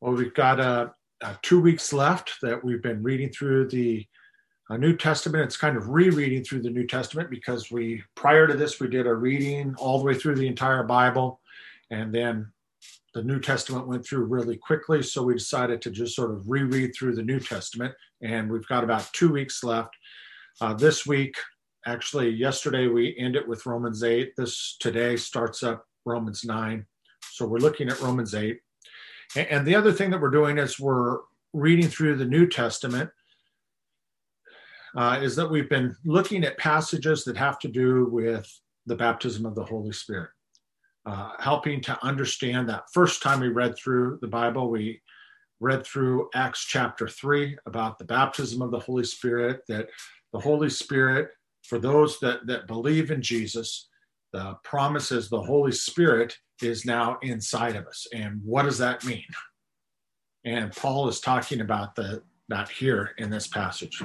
Well, we've got uh, uh, two weeks left that we've been reading through the uh, New Testament. It's kind of rereading through the New Testament because we, prior to this, we did a reading all the way through the entire Bible. And then the New Testament went through really quickly. So we decided to just sort of reread through the New Testament. And we've got about two weeks left. Uh, this week, actually, yesterday we ended with Romans 8. This today starts up Romans 9. So we're looking at Romans 8. And the other thing that we're doing is we're reading through the New Testament, uh, is that we've been looking at passages that have to do with the baptism of the Holy Spirit, uh, helping to understand that. First time we read through the Bible, we read through Acts chapter 3 about the baptism of the Holy Spirit, that the Holy Spirit, for those that, that believe in Jesus, the promise is the Holy Spirit is now inside of us. And what does that mean? And Paul is talking about the, that here in this passage.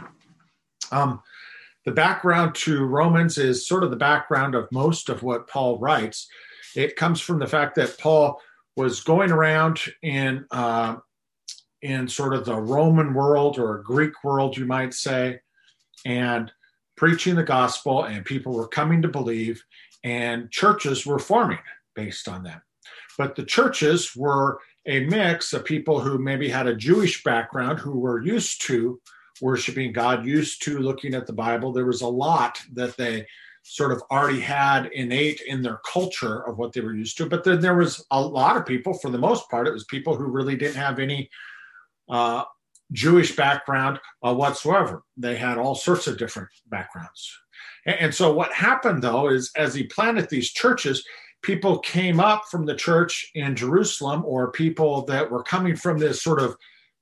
Um, the background to Romans is sort of the background of most of what Paul writes. It comes from the fact that Paul was going around in uh, in sort of the Roman world or Greek world, you might say, and preaching the gospel, and people were coming to believe, and churches were forming based on that. But the churches were a mix of people who maybe had a Jewish background who were used to worshiping God, used to looking at the Bible. There was a lot that they sort of already had innate in their culture of what they were used to. But then there was a lot of people, for the most part, it was people who really didn't have any uh, Jewish background uh, whatsoever. They had all sorts of different backgrounds. And, and so what happened though is as he planted these churches, people came up from the church in Jerusalem or people that were coming from this sort of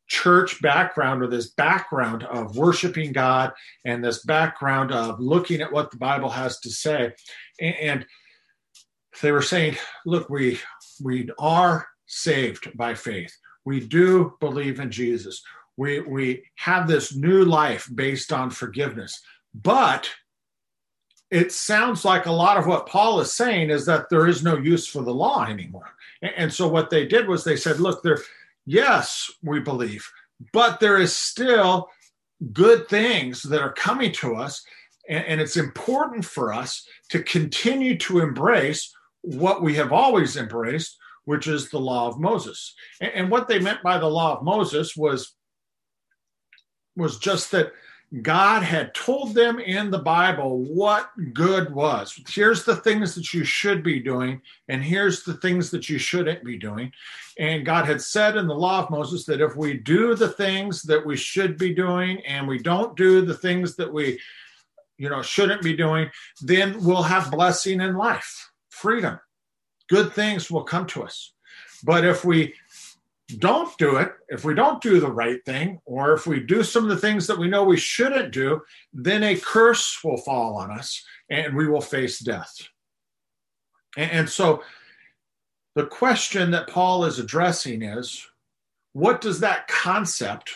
church background or this background of worshiping God and this background of looking at what the Bible has to say. And they were saying, look, we we are saved by faith. We do believe in Jesus. We we have this new life based on forgiveness. But it sounds like a lot of what Paul is saying is that there is no use for the law anymore. And so what they did was they said, look, there, yes, we believe, but there is still good things that are coming to us. And, it's important for us to continue to embrace what we have always embraced, which is the law of Moses. And, what they meant by the law of Moses was, was just that God had told them in the Bible what good was. Here's the things that you should be doing, and here's the things that you shouldn't be doing. And God had said in the law of Moses that if we do the things that we should be doing and we don't do the things that we you know shouldn't be doing, then we'll have blessing in life, freedom. Good things will come to us. But if we don't do it, if we don't do the right thing, or if we do some of the things that we know we shouldn't do, then a curse will fall on us and we will face death. And, so the question that Paul is addressing is what does that concept,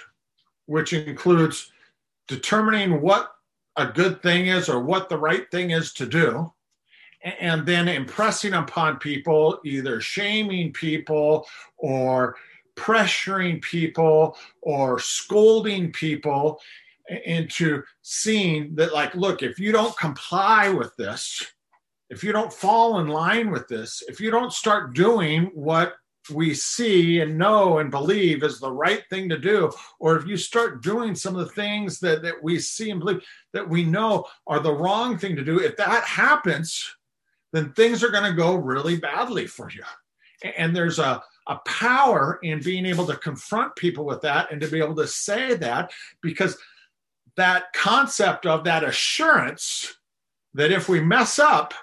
which includes determining what a good thing is or what the right thing is to do, and then impressing upon people, either shaming people or pressuring people or scolding people into seeing that, like, look, if you don't comply with this, if you don't fall in line with this, if you don't start doing what we see and know and believe is the right thing to do, or if you start doing some of the things that, that we see and believe that we know are the wrong thing to do, if that happens, then things are going to go really badly for you. And there's a, a power in being able to confront people with that and to be able to say that because that concept of that assurance that if we mess up,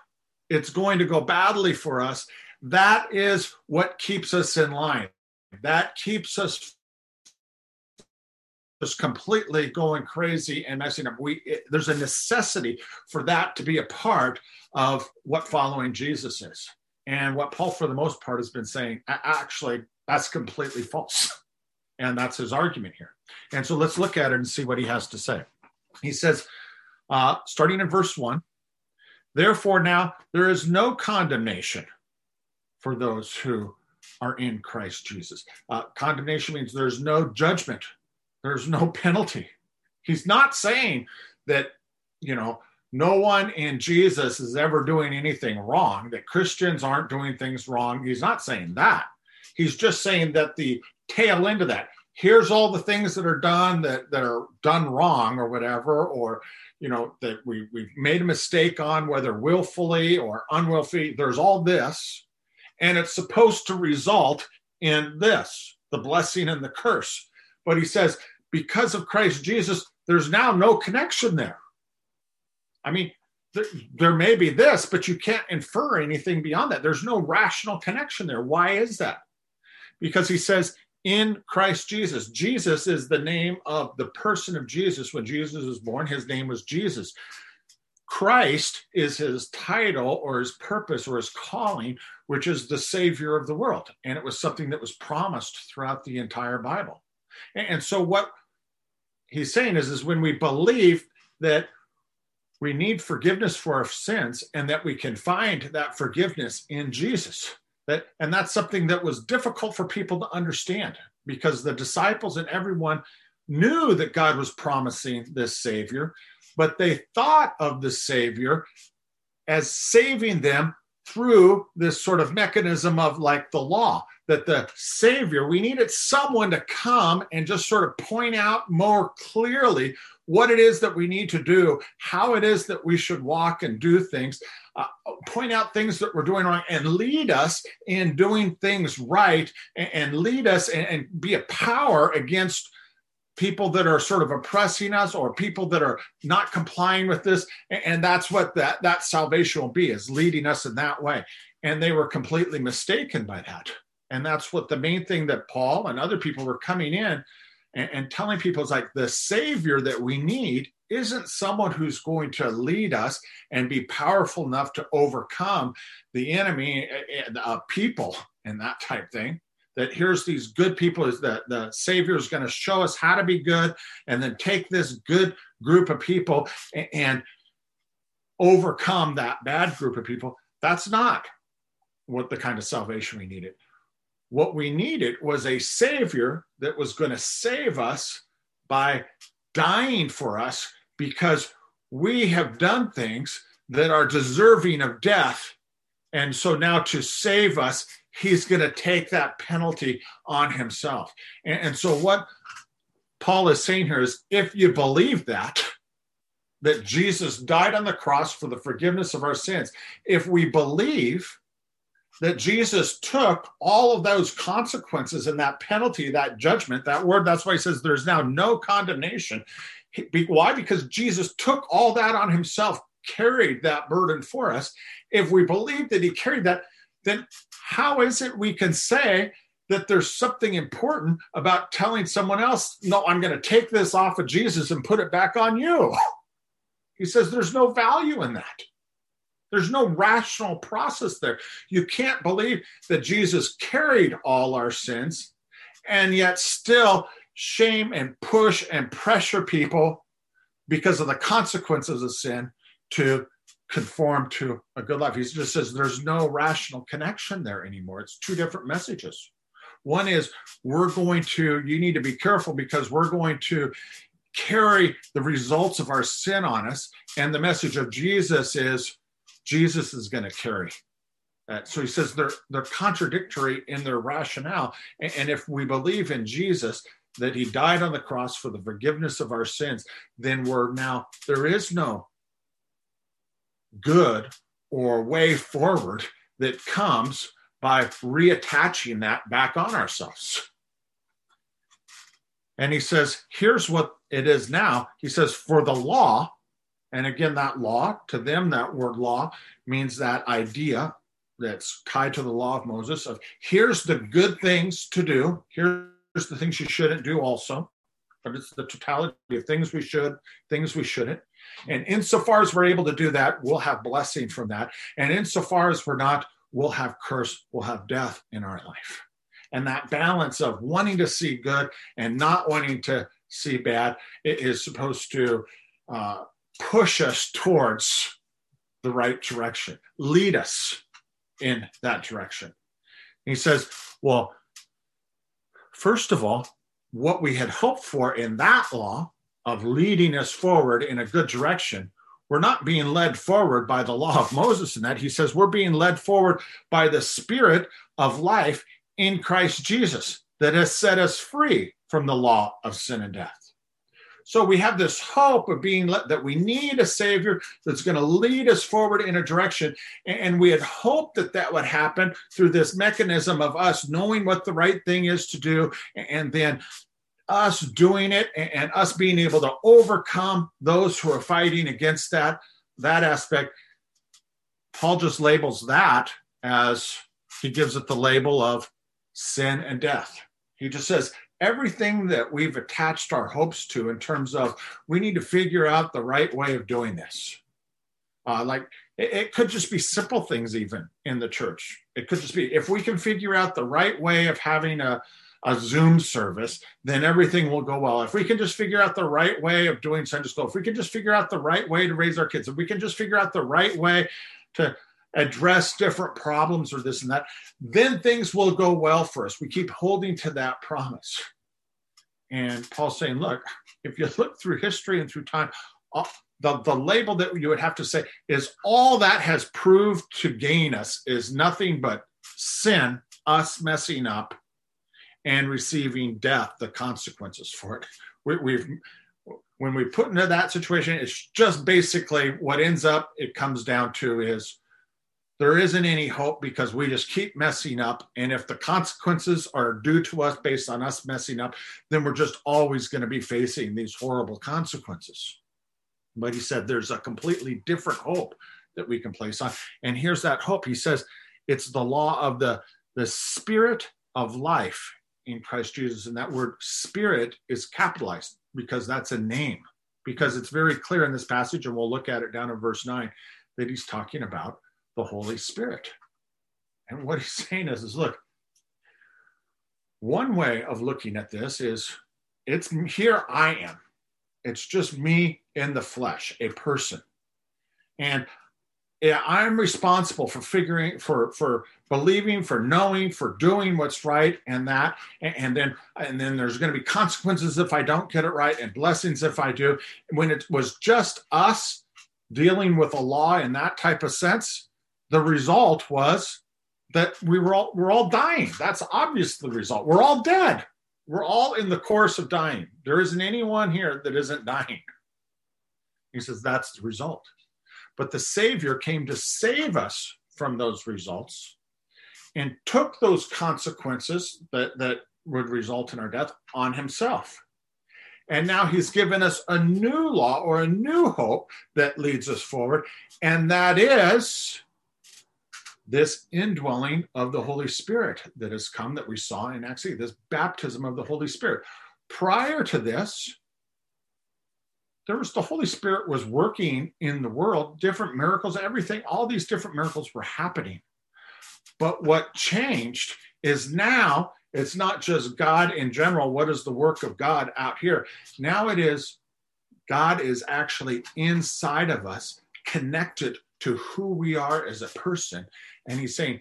it's going to go badly for us. That is what keeps us in line. That keeps us just completely going crazy and messing up. We it, there's a necessity for that to be a part of what following Jesus is. And what Paul, for the most part, has been saying, actually, that's completely false. And that's his argument here. And so let's look at it and see what he has to say. He says, uh, starting in verse one, therefore now there is no condemnation for those who are in Christ Jesus. Uh, condemnation means there's no judgment, there's no penalty. He's not saying that, you know, no one in Jesus is ever doing anything wrong, that Christians aren't doing things wrong. He's not saying that. He's just saying that the tail end of that, here's all the things that are done that, that are done wrong or whatever, or you know, that we, we've made a mistake on, whether willfully or unwillfully. There's all this, and it's supposed to result in this, the blessing and the curse. But he says, because of Christ Jesus, there's now no connection there. I mean, there, there may be this, but you can't infer anything beyond that. There's no rational connection there. Why is that? Because he says, in Christ Jesus. Jesus is the name of the person of Jesus. When Jesus was born, his name was Jesus. Christ is his title or his purpose or his calling, which is the Savior of the world. And it was something that was promised throughout the entire Bible. And so, what he's saying is, is when we believe that we need forgiveness for our sins and that we can find that forgiveness in Jesus. That, and that's something that was difficult for people to understand because the disciples and everyone knew that God was promising this Savior, but they thought of the Savior as saving them through this sort of mechanism of like the law that the savior we needed someone to come and just sort of point out more clearly what it is that we need to do how it is that we should walk and do things uh, point out things that we're doing wrong and lead us in doing things right and, and lead us and, and be a power against people that are sort of oppressing us or people that are not complying with this. And that's what that that salvation will be is leading us in that way. And they were completely mistaken by that. And that's what the main thing that paul and other people were coming in and, and telling people is like the savior that we need isn't someone who's going to lead us and be powerful enough to overcome the enemy uh, people and that type thing. That here's these good people is that the savior is going to show us how to be good and then take this good group of people and, and overcome that bad group of people. That's not what the kind of salvation we needed what we needed was a savior that was going to save us by dying for us because we have done things that are deserving of death and so now to save us he's going to take that penalty on himself. And, and, so, what Paul is saying here is if you believe that, that Jesus died on the cross for the forgiveness of our sins, if we believe that Jesus took all of those consequences and that penalty, that judgment, that word, that's why he says there's now no condemnation. Why? Because Jesus took all that on himself, carried that burden for us. If we believe that he carried that, then how is it we can say that there's something important about telling someone else, no, I'm going to take this off of Jesus and put it back on you? He says there's no value in that. There's no rational process there. You can't believe that Jesus carried all our sins and yet still shame and push and pressure people because of the consequences of sin to conform to a good life. He just says there's no rational connection there anymore. It's two different messages. One is we're going to, you need to be careful because we're going to carry the results of our sin on us. And the message of Jesus is Jesus is going to carry. that. so he says they're they're contradictory in their rationale. And, and if we believe in Jesus that he died on the cross for the forgiveness of our sins, then we're now there is no good or way forward that comes by reattaching that back on ourselves. And he says, here's what it is now. He says, for the law, and again, that law, to them, that word law means that idea that's tied to the law of Moses of here's the good things to do, here's the things you shouldn't do also. But it's the totality of things we should, things we shouldn't. And insofar as we're able to do that, we'll have blessing from that. And insofar as we're not, we'll have curse, we'll have death in our life. And that balance of wanting to see good and not wanting to see bad is supposed to uh, push us towards the right direction, lead us in that direction. He says, Well, first of all, what we had hoped for in that law of leading us forward in a good direction, we're not being led forward by the law of Moses in that. He says we're being led forward by the spirit of life in Christ Jesus that has set us free from the law of sin and death. So we have this hope of being let, that we need a savior that's going to lead us forward in a direction. And we had hoped that that would happen through this mechanism of us knowing what the right thing is to do and then us doing it and us being able to overcome those who are fighting against that that aspect paul just labels that as he gives it the label of sin and death he just says everything that we've attached our hopes to in terms of we need to figure out the right way of doing this. Uh, like it, it, could just be simple things, even in the church. It could just be if we can figure out the right way of having a, a Zoom service, then everything will go well. If we can just figure out the right way of doing Sunday school, if we can just figure out the right way to raise our kids, if we can just figure out the right way to address different problems or this and that, then things will go well for us. We keep holding to that promise. And Paul's saying, look, if you look through history and through time, the, the label that you would have to say is all that has proved to gain us is nothing but sin, us messing up, and receiving death, the consequences for it. We, we've when we put into that situation, it's just basically what ends up, it comes down to is there isn't any hope because we just keep messing up. And if the consequences are due to us based on us messing up, then we're just always going to be facing these horrible consequences. But he said there's a completely different hope that we can place on. And here's that hope. He says it's the law of the, the spirit of life in Christ Jesus. And that word spirit is capitalized because that's a name, because it's very clear in this passage, and we'll look at it down in verse 9, that he's talking about the Holy Spirit. And what he's saying is, is look, one way of looking at this is it's here I am. It's just me in the flesh, a person. And I'm responsible for figuring, for for believing, for knowing, for doing what's right, and that, and then and then there's going to be consequences if I don't get it right, and blessings if I do. When it was just us dealing with a law in that type of sense, the result was that we were all we're all dying. That's obviously the result. We're all dead. We're all in the course of dying. There isn't anyone here that isn't dying. He says that's the result. But the Savior came to save us from those results and took those consequences that, that would result in our death on himself. And now he's given us a new law or a new hope that leads us forward. And that is this indwelling of the Holy Spirit that has come that we saw in Acts 8, this baptism of the Holy Spirit. Prior to this, there was the Holy Spirit was working in the world, different miracles, everything, all these different miracles were happening. But what changed is now it's not just God in general. What is the work of God out here? Now it is God is actually inside of us, connected to who we are as a person. And he's saying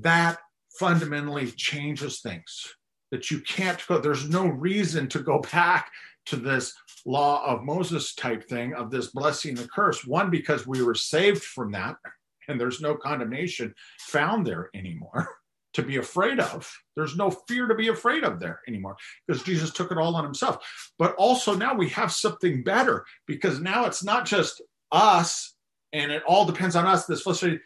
that fundamentally changes things. That you can't go, there's no reason to go back to this law of Moses type thing of this blessing and curse. One, because we were saved from that, and there's no condemnation found there anymore to be afraid of. There's no fear to be afraid of there anymore because Jesus took it all on himself. But also now we have something better because now it's not just us and it all depends on us. This frustrated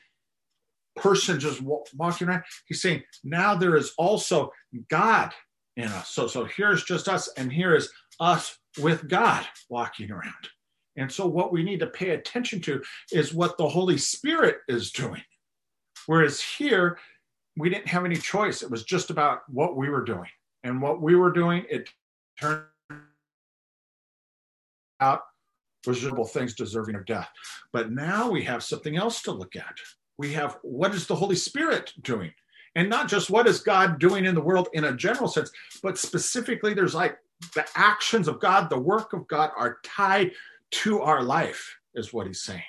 person just walking around. He's saying now there is also God in us. So so here's just us, and here is us with God walking around. And so what we need to pay attention to is what the Holy Spirit is doing. Whereas here, we didn't have any choice. It was just about what we were doing. And what we were doing, it turned out miserable things deserving of death. But now we have something else to look at. We have what is the Holy Spirit doing? And not just what is God doing in the world in a general sense, but specifically, there's like the actions of God, the work of God are tied to our life, is what he's saying.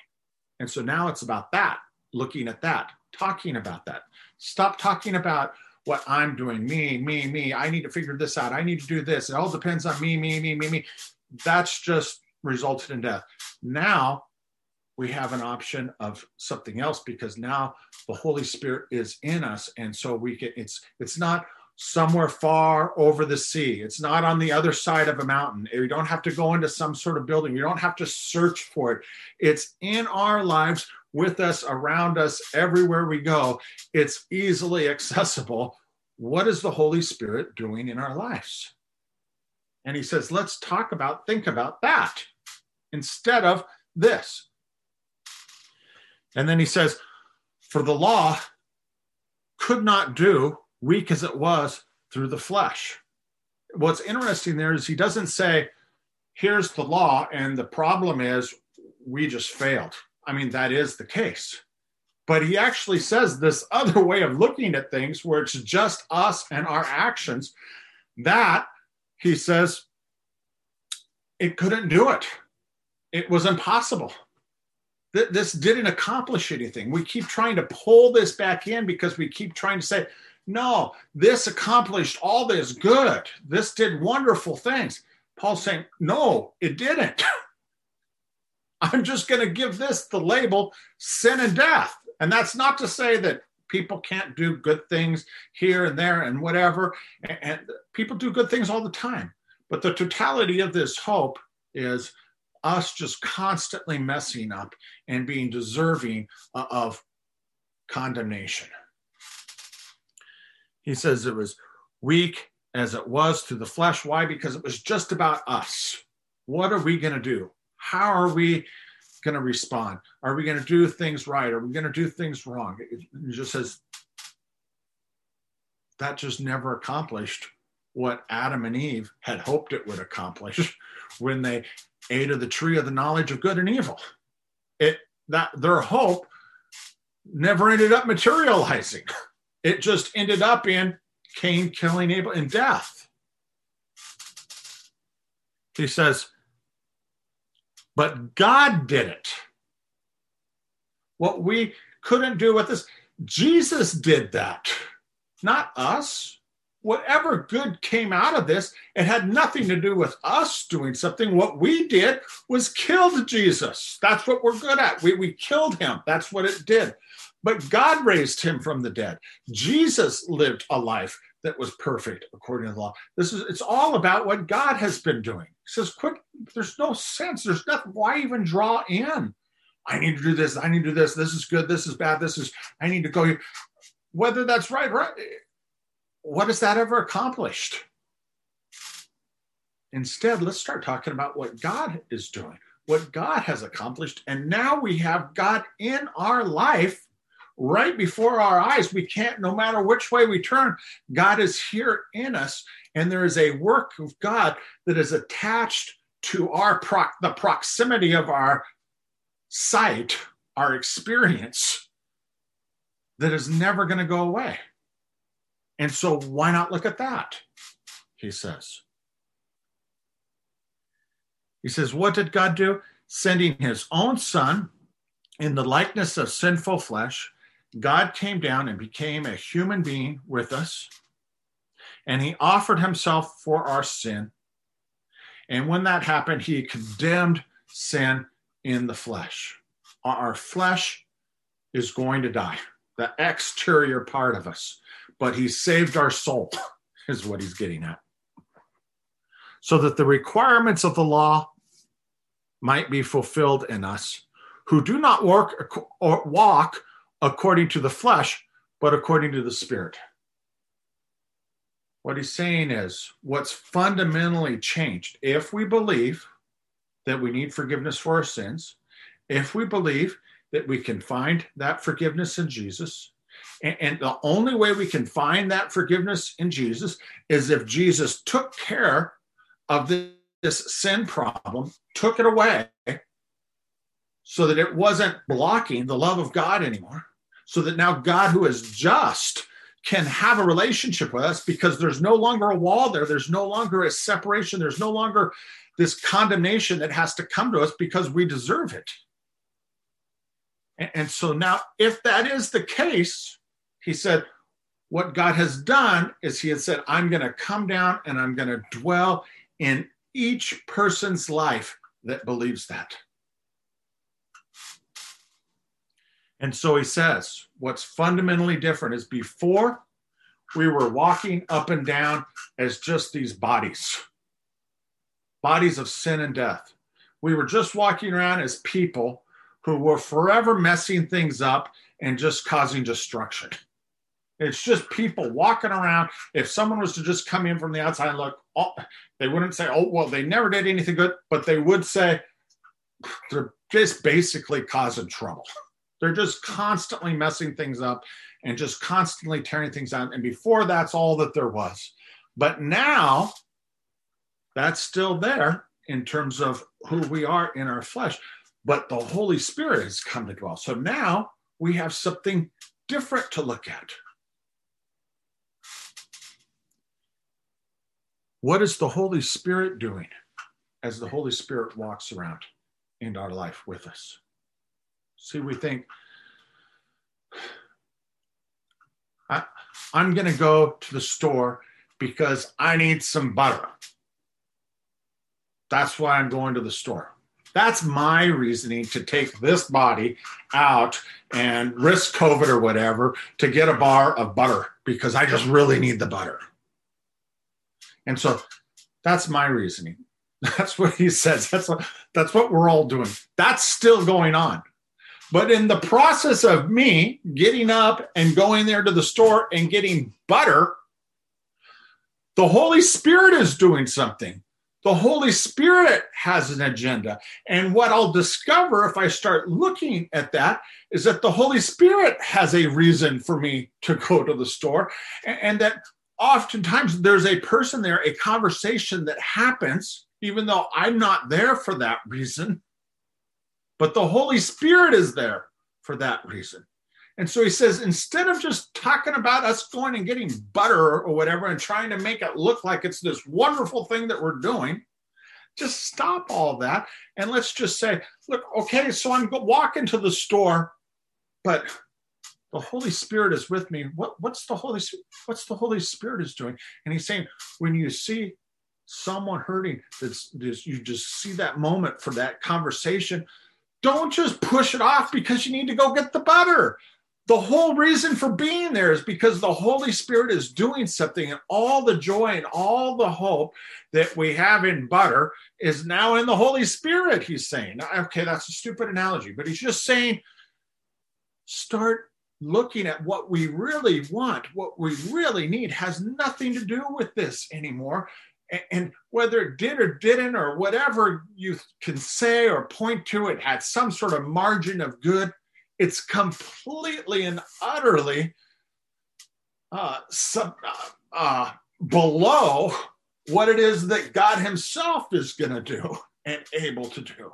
And so now it's about that, looking at that, talking about that. Stop talking about what I'm doing, me, me, me. I need to figure this out. I need to do this. It all depends on me, me, me, me, me. That's just resulted in death. Now we have an option of something else because now the Holy Spirit is in us, and so we can. It's it's not somewhere far over the sea. It's not on the other side of a mountain. You don't have to go into some sort of building. You don't have to search for it. It's in our lives, with us, around us, everywhere we go. It's easily accessible. What is the Holy Spirit doing in our lives? And he says, let's talk about, think about that instead of this. And then he says, for the law could not do weak as it was through the flesh. What's interesting there is he doesn't say, here's the law, and the problem is we just failed. I mean, that is the case. But he actually says this other way of looking at things where it's just us and our actions. That, he says, it couldn't do it. It was impossible. This didn't accomplish anything. We keep trying to pull this back in because we keep trying to say, no, this accomplished all this good. This did wonderful things. Paul's saying, no, it didn't. I'm just going to give this the label sin and death. And that's not to say that people can't do good things here and there and whatever. And people do good things all the time. But the totality of this hope is us just constantly messing up and being deserving of condemnation. He says it was weak as it was through the flesh. Why? Because it was just about us. What are we going to do? How are we going to respond? Are we going to do things right? Are we going to do things wrong? It just says that just never accomplished what Adam and Eve had hoped it would accomplish when they ate of the tree of the knowledge of good and evil. It that their hope never ended up materializing. It just ended up in Cain killing Abel in death. He says, but God did it. What we couldn't do with this, Jesus did that, not us. Whatever good came out of this, it had nothing to do with us doing something. What we did was killed Jesus. That's what we're good at. We, we killed him. That's what it did but God raised him from the dead. Jesus lived a life that was perfect according to the law. This is it's all about what God has been doing. He says, "Quick, there's no sense. There's nothing. Why even draw in? I need to do this. I need to do this. This is good. This is bad. This is. I need to go here. Whether that's right, right? What has that ever accomplished? Instead, let's start talking about what God is doing, what God has accomplished, and now we have God in our life right before our eyes. We can't, no matter which way we turn, God is here in us. And there is a work of God that is attached to our pro- the proximity of our sight, our experience, that is never going to go away. And so, why not look at that? He says. He says, What did God do? Sending his own son in the likeness of sinful flesh God came down and became a human being with us, and he offered himself for our sin. And when that happened, he condemned sin in the flesh. Our flesh is going to die, the exterior part of us, but he saved our soul, is what he's getting at. So that the requirements of the law might be fulfilled in us who do not work or walk according to the flesh, but according to the spirit. What he's saying is what's fundamentally changed. If we believe that we need forgiveness for our sins, if we believe that we can find that forgiveness in Jesus, and, and the only way we can find that forgiveness in Jesus is if Jesus took care of this, sin problem, took it away, so that it wasn't blocking the love of God anymore. So that now God, who is just, can have a relationship with us because there's no longer a wall there. There's no longer a separation. There's no longer this condemnation that has to come to us because we deserve it. And so now, if that is the case, he said, what God has done is He has said, I'm going to come down and I'm going to dwell in each person's life that believes that. And so He says, what's fundamentally different is before we were walking up and down as just these bodies, bodies of sin and death. We were just walking around as people who were forever messing things up and just causing destruction. It's just people walking around. If someone was to just come in from the outside and look, oh, they wouldn't say, oh, well, they never did anything good, but they would say they're just basically causing trouble. They're just constantly messing things up and just constantly tearing things down. And before that's all that there was. But now that's still there in terms of who we are in our flesh. But the Holy Spirit has come to dwell. So now we have something different to look at. What is the Holy Spirit doing as the Holy Spirit walks around in our life with us? See, we think, I, I'm going to go to the store because I need some butter. That's why I'm going to the store. That's my reasoning to take this body out and risk COVID or whatever to get a bar of butter because I just really need the butter. And so that's my reasoning. That's what he says. That's what, that's what we're all doing. That's still going on. But in the process of me getting up and going there to the store and getting butter, the Holy Spirit is doing something. The Holy Spirit has an agenda. And what I'll discover if I start looking at that is that the Holy Spirit has a reason for me to go to the store, and, that oftentimes there's a person there, a conversation that happens, even though I'm not there for that reason, but the Holy Spirit is there for that reason. And so he says, instead of just talking about us going and getting butter or whatever and trying to make it look like it's this wonderful thing that we're doing, just stop all that and let's just say, look, okay, so I'm walking to the store, but the Holy Spirit is with me. What, what's the Holy What's the Holy Spirit is doing? And he's saying, when you see someone hurting, that's, you just see that moment for that conversation. Don't just push it off because you need to go get the butter. The whole reason for being there is because the Holy Spirit is doing something, and all the joy and all the hope that we have in butter is now in the Holy Spirit, he's saying. Okay, that's a stupid analogy, but he's just saying start looking at what we really want, what we really need, has nothing to do with this anymore. And whether it did or didn't, or whatever you can say or point to, it had some sort of margin of good. It's completely and utterly uh, sub, uh, uh, below what it is that God Himself is going to do and able to do.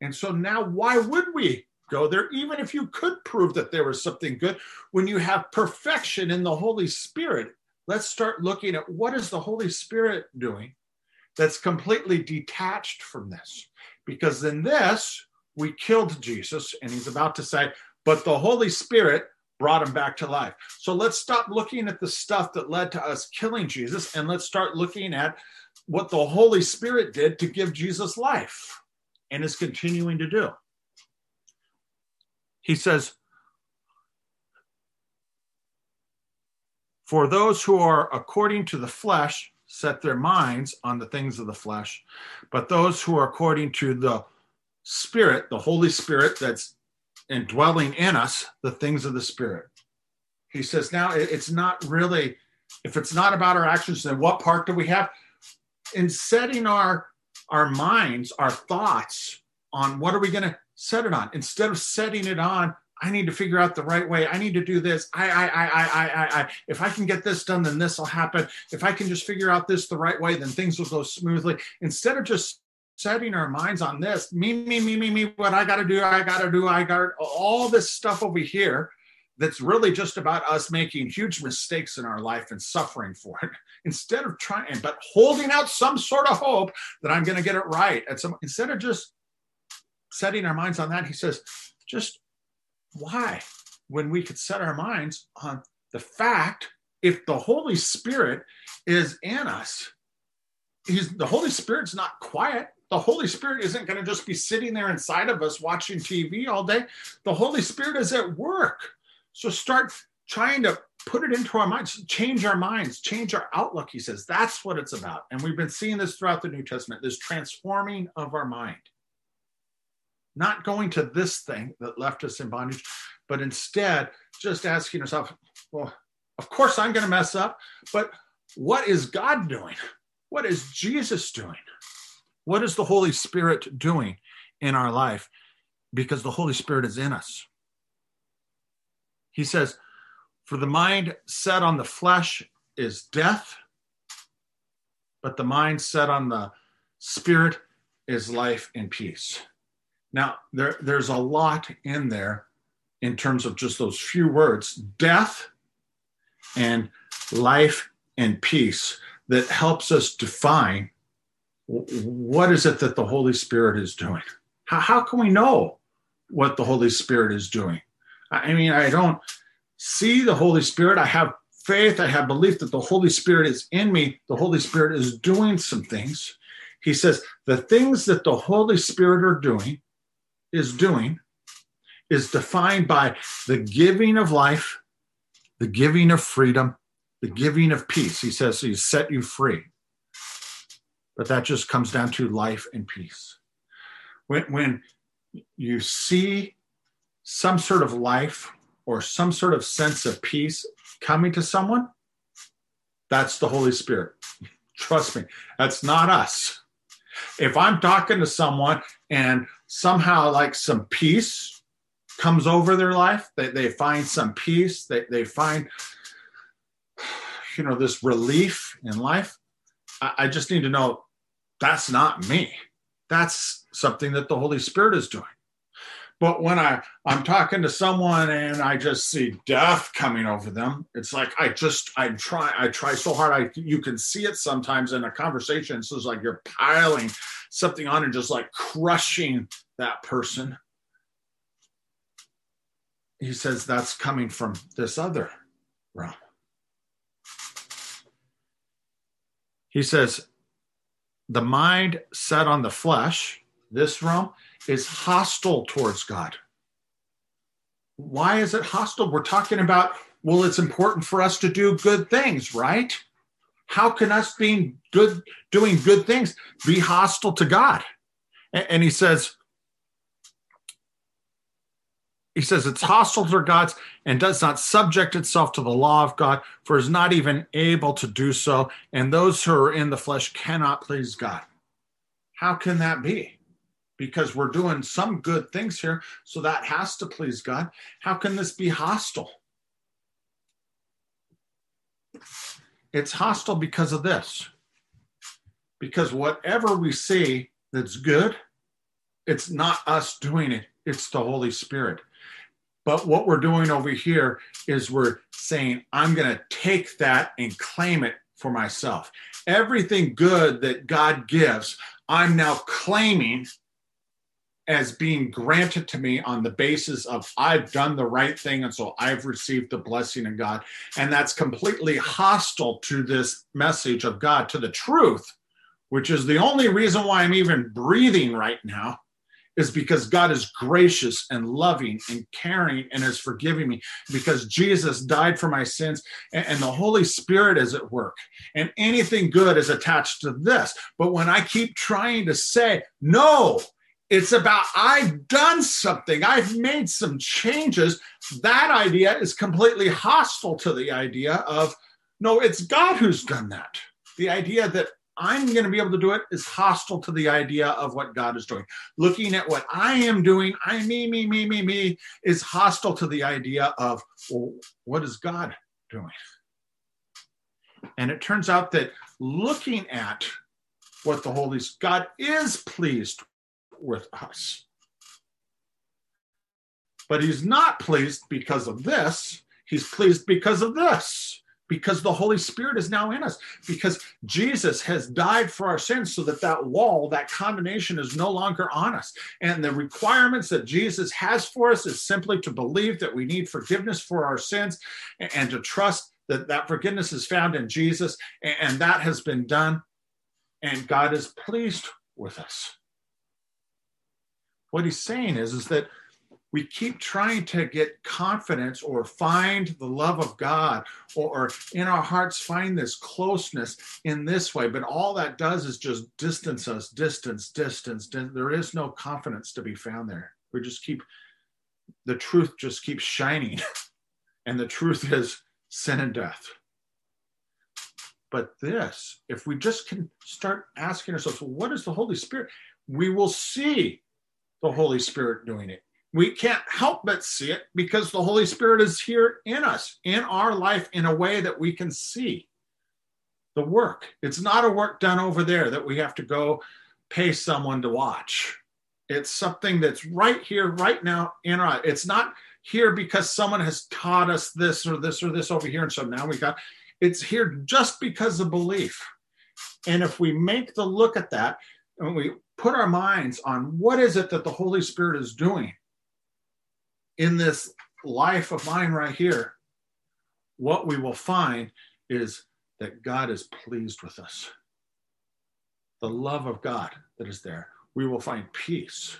And so now, why would we go there, even if you could prove that there was something good. When you have perfection in the Holy Spirit, let's start looking at what is the Holy Spirit doing that's completely detached from this. Because in this, we killed Jesus, and he's about to say, but the Holy Spirit brought him back to life. So let's stop looking at the stuff that led to us killing Jesus and let's start looking at what the Holy Spirit did to give Jesus life and is continuing to do he says, For those who are according to the flesh set their minds on the things of the flesh, but those who are according to the Spirit, the Holy Spirit that's indwelling in us, the things of the Spirit. He says, now it's not really, if it's not about our actions, then what part do we have? In setting our our minds, our thoughts on what are we going to set it on instead of setting it on I need to figure out the right way. I need to do this. I, I, I, I, I, I. If I can get this done, then this will happen. If I can just figure out this the right way, then things will go smoothly. Instead of just setting our minds on this, me, me, me, me, me, what I got to do, I got to do, I got all this stuff over here that's really just about us making huge mistakes in our life and suffering for it instead of trying, but holding out some sort of hope that I'm going to get it right. And some, instead of just setting our minds on that, he says, just why? When we could set our minds on the fact if the Holy Spirit is in us, he's the Holy Spirit's not quiet. The Holy Spirit isn't going to just be sitting there inside of us watching TV all day. The Holy Spirit is at work. So start trying to put it into our minds, change our minds, change our outlook. He says that's what it's about. And we've been seeing this throughout the New Testament this transforming of our mind. Not going to this thing that left us in bondage, but instead just asking yourself, well, of course I'm going to mess up, but what is God doing? What is Jesus doing? What is the Holy Spirit doing in our life? Because the Holy Spirit is in us. He says, For the mind set on the flesh is death, but the mind set on the spirit is life and peace. Now, there, there's a lot in there in terms of just those few words death and life and peace that helps us define what is it that the Holy Spirit is doing? How, how can we know what the Holy Spirit is doing? I mean, I don't see the Holy Spirit. I have faith, I have belief that the Holy Spirit is in me. The Holy Spirit is doing some things. He says, the things that the Holy Spirit are doing is doing is defined by the giving of life, the giving of freedom, the giving of peace. He says he's set you free. But that just comes down to life and peace. When, when you see some sort of life or some sort of sense of peace coming to someone, that's the Holy Spirit. Trust me, that's not us. If I'm talking to someone and somehow like some peace comes over their life, they, they find some peace, they, they find you know this relief in life I, I just need to know that's not me. That's something that the holy spirit is doing but when i i'm talking to someone and i just see death coming over them it's like i just i try i try so hard. I you can see it sometimes in a conversation. So it's like you're piling something on and just like crushing that person. He says that's coming from this other realm. He says, the mind set on the flesh, this realm, is hostile towards God. Why is it hostile? We're talking about, well, it's important for us to do good things, right? How can us being good, doing good things, be hostile to God? And he says, he says it's hostile to God's and does not subject itself to the law of God, for is not even able to do so. And those who are in the flesh cannot please God. How can that be? Because we're doing some good things here, so that has to please God. How can this be hostile? It's hostile because of this. Because whatever we see that's good, it's not us doing it, it's the Holy Spirit. But what we're doing over here is we're saying, I'm going to take that and claim it for myself. Everything good that God gives, I'm now claiming as being granted to me on the basis of I've done the right thing and so I've received the blessing of God. And that's completely hostile to this message of God, to the truth, which is the only reason why I'm even breathing right now is because God is gracious and loving and caring and is forgiving me because Jesus died for my sins and, and, the Holy Spirit is at work. And anything good is attached to this. But when I keep trying to say, no, it's about I've done something, I've made some changes, that idea is completely hostile to the idea of, no, it's God who's done that. The idea that I'm going to be able to do it is hostile to the idea of what God is doing. Looking at what I am doing, I, me, me, me, me, me, is hostile to the idea of, well, what is God doing? And it turns out that looking at what the Holy God is pleased with us. But he's not pleased because of this. He's pleased because of this because the Holy Spirit is now in us, because Jesus has died for our sins so that that wall, that condemnation is no longer on us. And the requirements that Jesus has for us is simply to believe that we need forgiveness for our sins and to trust that that forgiveness is found in Jesus, and, and that has been done, and God is pleased with us. What he's saying is, is that we keep trying to get confidence or find the love of God or, or, in our hearts find this closeness in this way. But all that does is just distance us, distance, distance. There is no confidence to be found there. We just keep, the truth just keeps shining. and the truth is sin and death. But this, if we just can start asking ourselves, well, what is the Holy Spirit? We will see the Holy Spirit doing it we can't help but see it because the Holy Spirit is here in us, in our life, in a way that we can see the work. It's not a work done over there that we have to go pay someone to watch. It's something that's right here, right now in our. It's not here because someone has taught us this or this or this over here, and so now we got. It's here just because of belief. And if we make the look at that and we put our minds on what is it that the Holy Spirit is doing, in this life of mine right here, what we will find is that God is pleased with us. The love of God that is there. We will find peace.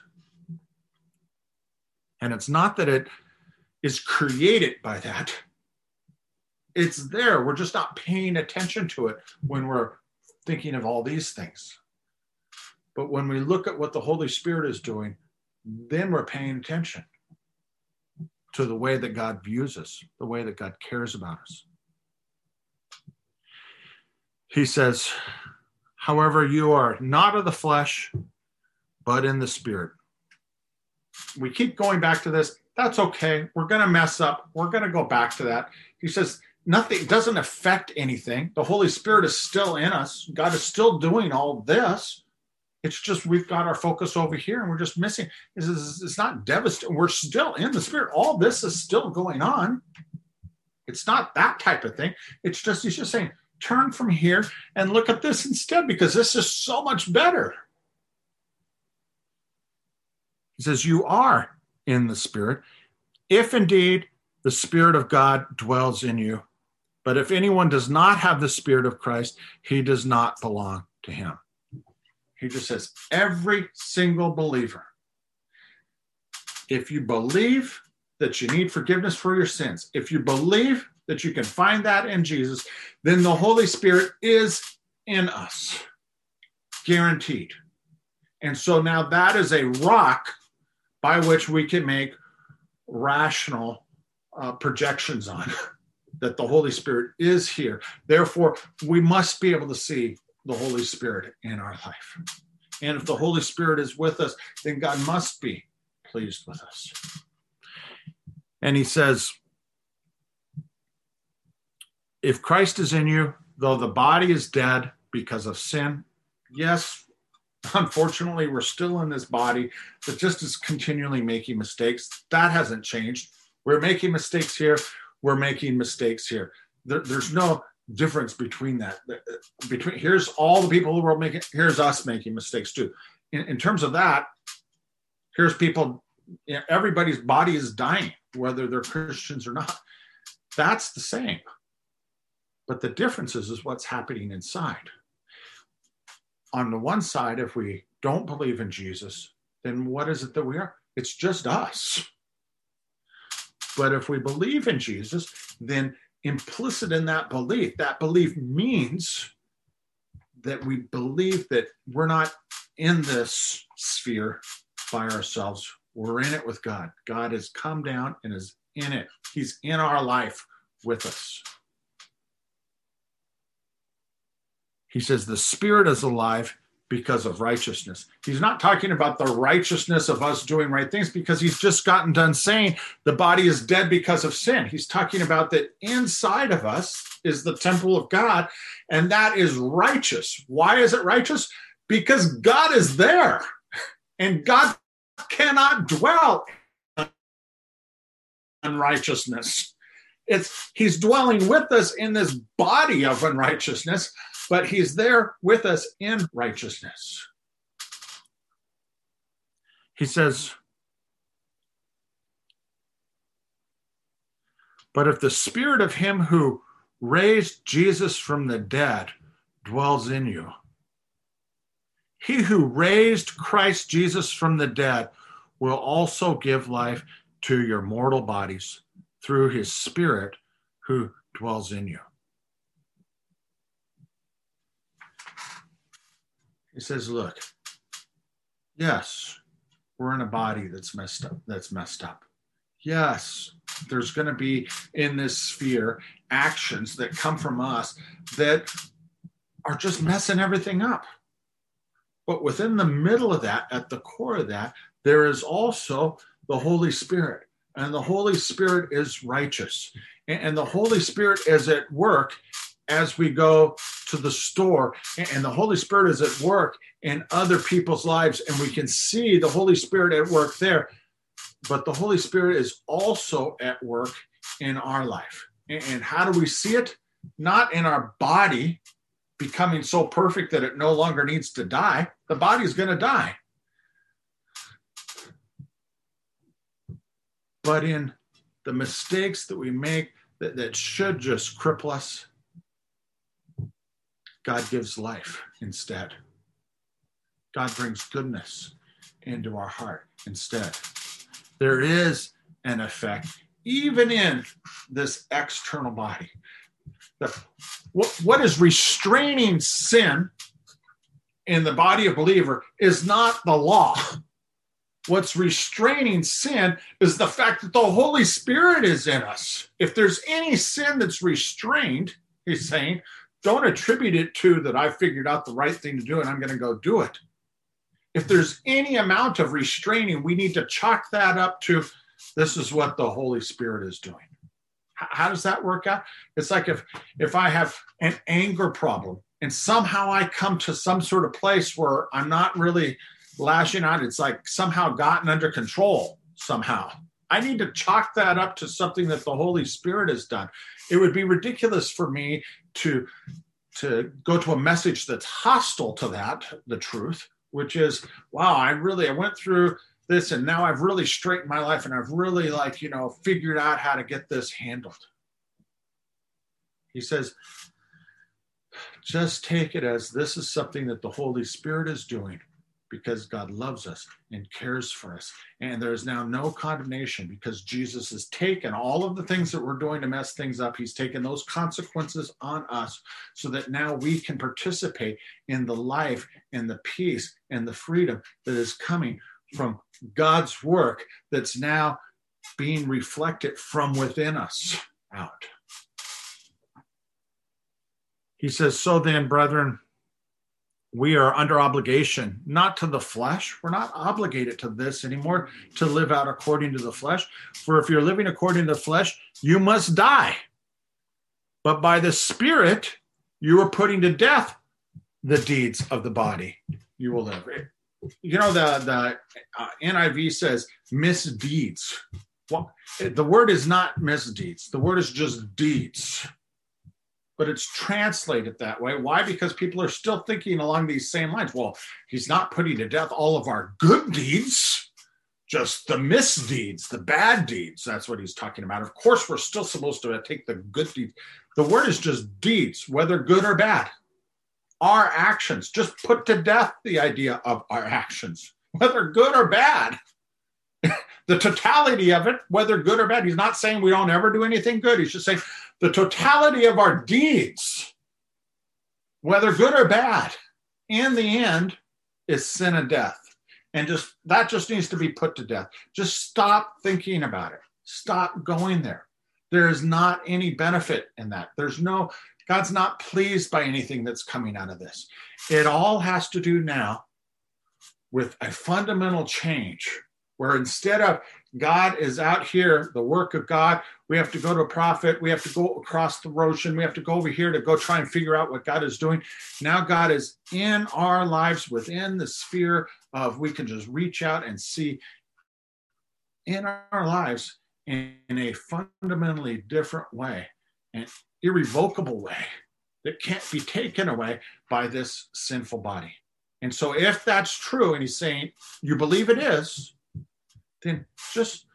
And it's not that it is created by that, it's there. We're just not paying attention to it when we're thinking of all these things. But when we look at what the Holy Spirit is doing, then we're paying attention to the way that God views us, the way that God cares about us. He says, however, you are not of the flesh, but in the spirit. We keep going back to this. That's okay. We're going to mess up. We're going to go back to that. He says, nothing doesn't affect anything. The Holy Spirit is still in us. God is still doing all this. It's just we've got our focus over here and we're just missing. It's, it's not devastating. We're still in the spirit. All this is still going on. It's not that type of thing. It's just, he's just saying, turn from here and look at this instead because this is so much better. He says, You are in the spirit, if indeed the spirit of God dwells in you. But if anyone does not have the spirit of Christ, he does not belong to him. He just says, every single believer, if you believe that you need forgiveness for your sins, if you believe that you can find that in Jesus, then the Holy Spirit is in us, guaranteed. And so now that is a rock by which we can make rational uh, projections on that the Holy Spirit is here. Therefore, we must be able to see the Holy Spirit in our life. And if the Holy Spirit is with us, then God must be pleased with us. And he says, if Christ is in you, though the body is dead because of sin, yes, unfortunately, we're still in this body that just is continually making mistakes. That hasn't changed. We're making mistakes here. We're making mistakes here. There, there's no difference between that. Between here's all the people in the world making, here's us making mistakes too. In, in terms of that, here's people, you know, everybody's body is dying, whether they're Christians or not. That's the same. But the difference is, is what's happening inside. On the one side, if we don't believe in Jesus, then what is it that we are? It's just us. But if we believe in Jesus, then implicit in that belief, that belief means that we believe that we're not in this sphere by ourselves. We're in it with God. God has come down and is in it. He's in our life with us. He says, The Spirit is alive because of righteousness. He's not talking about the righteousness of us doing right things because he's just gotten done saying the body is dead because of sin. He's talking about that inside of us is the temple of God, and that is righteous. Why is it righteous? Because God is there, and God cannot dwell in unrighteousness. It's he's dwelling with us in this body of unrighteousness, but he's there with us in righteousness. He says, But if the spirit of him who raised Jesus from the dead dwells in you. He who raised Christ Jesus from the dead will also give life to your mortal bodies through his Spirit who dwells in you. He says, Look, yes, we're in a body that's messed up, that's messed up. Yes, there's going to be in this sphere actions that come from us that are just messing everything up. But within the middle of that, at the core of that, there is also the Holy Spirit. And the Holy Spirit is righteous. And the Holy Spirit is at work as we go to the store. And the Holy Spirit is at work in other people's lives. And we can see the Holy Spirit at work there. But the Holy Spirit is also at work in our life. And how do we see it? Not in our body becoming so perfect that it no longer needs to die. The body is going to die. But in the mistakes that we make that, that should just cripple us, God gives life instead. God brings goodness into our heart instead. There is an effect, even in this external body. What, what is restraining sin in the body of believer is not the law. What's restraining sin is the fact that the Holy Spirit is in us. If there's any sin that's restrained, he's saying, don't attribute it to that I figured out the right thing to do and I'm going to go do it. If there's any amount of restraining, we need to chalk that up to this is what the Holy Spirit is doing. How does that work out? It's like if if I have an anger problem and somehow I come to some sort of place where I'm not really lashing out, it's like somehow gotten under control somehow. I need to chalk that up to something that the Holy Spirit has done. It would be ridiculous for me to to go to a message that's hostile to that, the truth, which is, wow, I really I went through this and now I've really straightened my life and I've really like, you know, figured out how to get this handled. He says, just take it as this is something that the Holy Spirit is doing because God loves us and cares for us. And there is now no condemnation because Jesus has taken all of the things that we're doing to mess things up. He's taken those consequences on us so that now we can participate in the life and the peace and the freedom that is coming from God's work that's now being reflected from within us out. He says, So then, brethren, we are under obligation, not to the flesh. We're not obligated to this anymore to live out according to the flesh. For if you're living according to the flesh, you must die. But by the Spirit, you are putting to death the deeds of the body. You will live you know the the uh, NIV says misdeeds. Well, the word is not misdeeds. The word is just deeds. But it's translated that way. Why? Because people are still thinking along these same lines. Well, he's not putting to death all of our good deeds, just the misdeeds, the bad deeds. That's what he's talking about. Of course, we're still supposed to take the good deeds. The word is just deeds, whether good or bad our actions. Just put to death the idea of our actions, whether good or bad. the totality of it, whether good or bad. He's not saying we don't ever do anything good. He's just saying the totality of our deeds, whether good or bad, in the end, is sin and death. And just that just needs to be put to death. Just stop thinking about it. Stop going there. There is not any benefit in that. There's no God's not pleased by anything that's coming out of this. It all has to do now with a fundamental change where instead of God is out here, the work of God, we have to go to a prophet, we have to go across the ocean, we have to go over here to go try and figure out what God is doing. Now God is in our lives within the sphere of we can just reach out and see in our lives in, a fundamentally different way. And irrevocable way that can't be taken away by this sinful body. And so, if that's true, and he's saying you believe it is, then just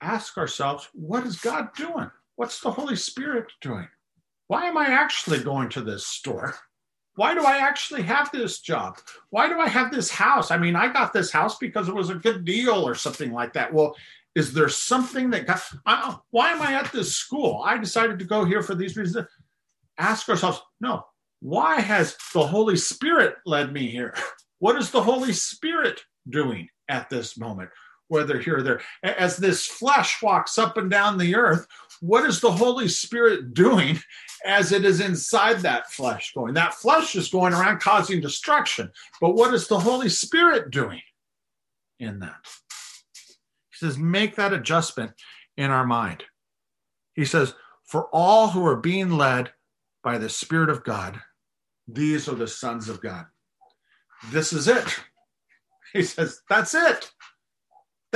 ask ourselves what is God doing? What's the Holy Spirit doing? why am I actually going to this store? Why do I actually have this job? Why do I have this house? I mean, I got this house because it was a good deal or something like that. Well, is there something that got, I, why am I at this school? I decided to go here for these reasons. Ask ourselves, no, why has the Holy Spirit led me here? What is the Holy Spirit doing at this moment? Whether here or there, as this flesh walks up and down the earth, what is the Holy Spirit doing as it is inside that flesh going? That flesh is going around causing destruction. But what is the Holy Spirit doing in that? He says, make that adjustment in our mind. He says, for all who are being led by the Spirit of God, these are the sons of God. This is it. He says, that's it.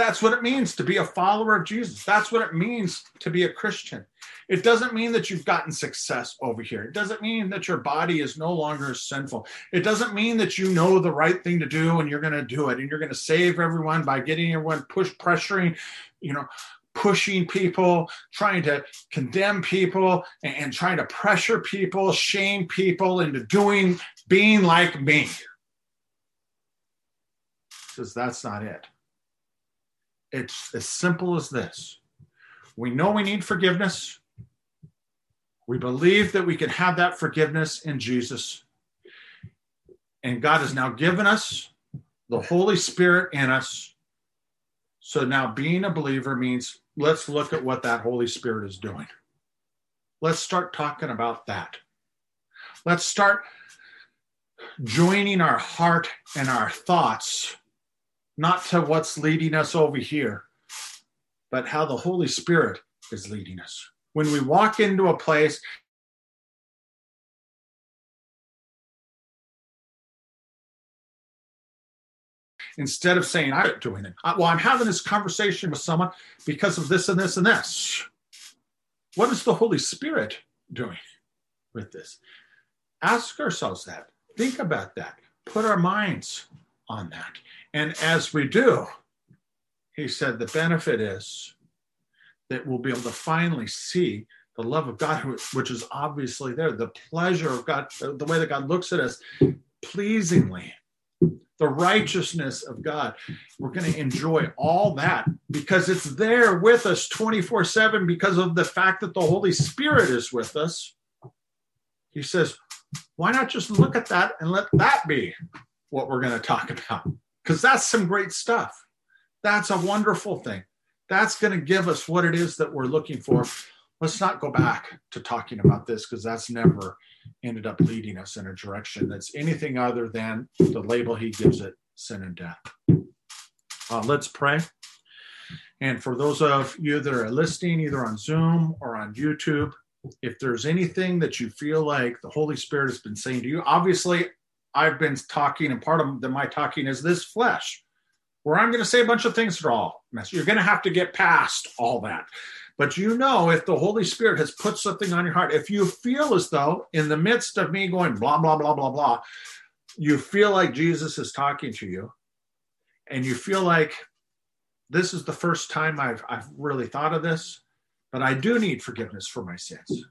That's what it means to be a follower of Jesus. That's what it means to be a Christian. It doesn't mean that you've gotten success over here. It doesn't mean that your body is no longer sinful. It doesn't mean that you know the right thing to do and you're going to do it and you're going to save everyone by getting everyone push pressuring, you know, pushing people, trying to condemn people and, and trying to pressure people, shame people into doing being like me. Says that's not it. It's as simple as this we know we need forgiveness. We believe that we can have that forgiveness in Jesus. And God has now given us the Holy Spirit in us. So now being a believer means let's look at what that Holy Spirit is doing. Let's start talking about that. Let's start joining our heart and our thoughts not to what's leading us over here, but how the Holy Spirit is leading us. When we walk into a place, instead of saying, I'm doing it, well, I'm having this conversation with someone because of this and this and this. What is the Holy Spirit doing with this? Ask ourselves that. Think about that. Put our minds on that. And as we do, he said the benefit is that we'll be able to finally see the love of God, which is obviously there, the pleasure of God, the way that God looks at us pleasingly, the righteousness of God. We're going to enjoy all that because it's there with us 24 7 because of the fact that the Holy Spirit is with us. He says, why not just look at that and let that be what we're going to talk about? because that's some great stuff. That's a wonderful thing. That's going to give us what it is that we're looking for. Let's not go back to talking about this because that's never ended up leading us in a direction that's anything other than the label he gives it sin and death. Uh, let's pray. And for those of you that are listening, either on Zoom or on YouTube, if there's anything that you feel like the Holy Spirit has been saying to you, obviously, I've been talking, and part of the, my talking is this flesh, where I'm going to say a bunch of things that are all mess. You're going to have to get past all that. But you know, if the Holy Spirit has put something on your heart, if you feel as though in the midst of me going blah, blah, blah, blah, blah, you feel like Jesus is talking to you, and you feel like this is the first time I've, I've really thought of this, but I do need forgiveness for my sins.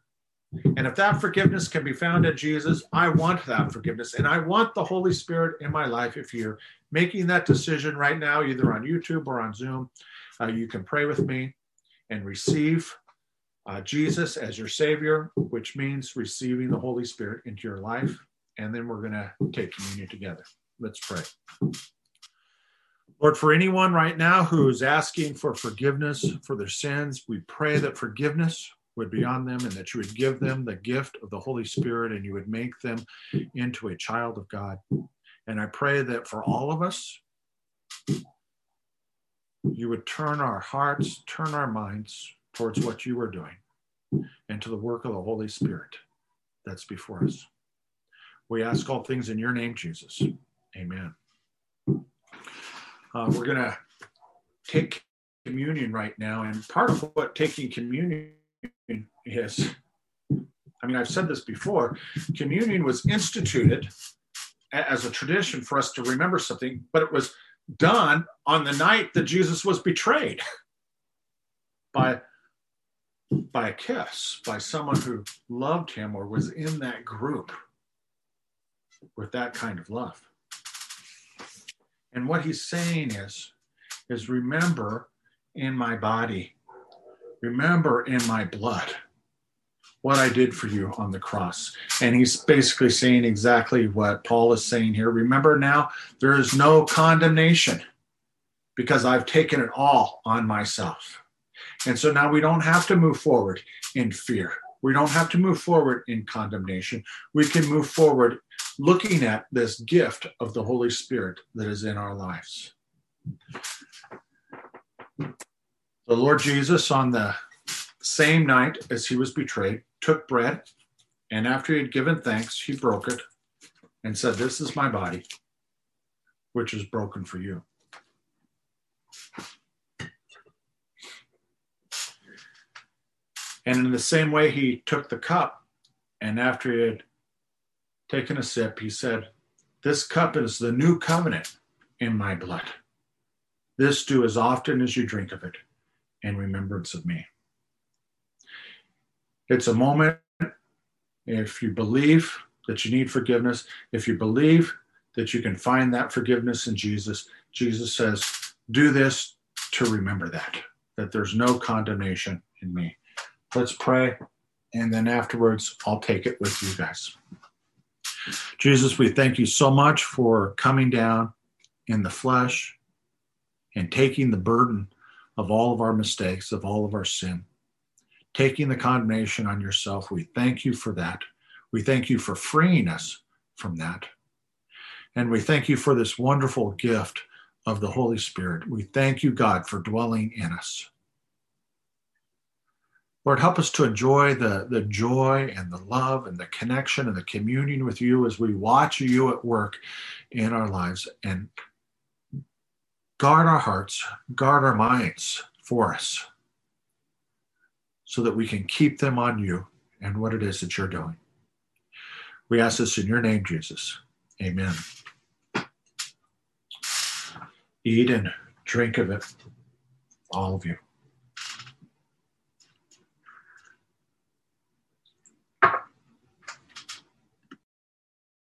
And if that forgiveness can be found in Jesus, I want that forgiveness. And I want the Holy Spirit in my life. If you're making that decision right now, either on YouTube or on Zoom, uh, you can pray with me and receive uh, Jesus as your Savior, which means receiving the Holy Spirit into your life. And then we're going to take communion together. Let's pray. Lord, for anyone right now who's asking for forgiveness for their sins, we pray that forgiveness would be on them and that you would give them the gift of the Holy Spirit and you would make them into a child of God. And I pray that for all of us, you would turn our hearts, turn our minds towards what you are doing and to the work of the Holy Spirit that's before us. We ask all things in your name, Jesus. Amen. Uh, we're going to take communion right now. And part of what taking communion is, I mean, I've said this before, communion was instituted as a tradition for us to remember something, but it was done on the night that Jesus was betrayed by by a kiss, by someone who loved him or was in that group with that kind of love. And what he's saying is, is remember in my body, remember in my blood what I did for you on the cross. And he's basically saying exactly what Paul is saying here. Remember now, there is no condemnation because I've taken it all on myself. And so now we don't have to move forward in fear. We don't have to move forward in condemnation. We can move forward looking at this gift of the Holy Spirit that is in our lives. The Lord Jesus, on the same night as he was betrayed, took bread, and after he had given thanks, he broke it and said, This is my body, which is broken for you. And in the same way, he took the cup, and after he had taken a sip, he said, This cup is the new covenant in my blood. This do as often as you drink of it in remembrance of me. It's a moment, if you believe that you need forgiveness, if you believe that you can find that forgiveness in Jesus, Jesus says, Do this to remember that, that there's no condemnation in me. Let's pray, and then afterwards, I'll take it with you guys. Jesus, we thank you so much for coming down in the flesh and taking the burden of all of our mistakes, of all of our sin taking the condemnation on yourself. We thank you for that. We thank you for freeing us from that. And we thank you for this wonderful gift of the Holy Spirit. We thank you, God, for dwelling in us. Lord, help us to enjoy the, the joy and the love and the connection and the communion with you as we watch you at work in our lives and guard our hearts, guard our minds for us so that we can keep them on you and what it is that you're doing. We ask this in your name, Jesus. Amen. Eat and drink of it, all of you.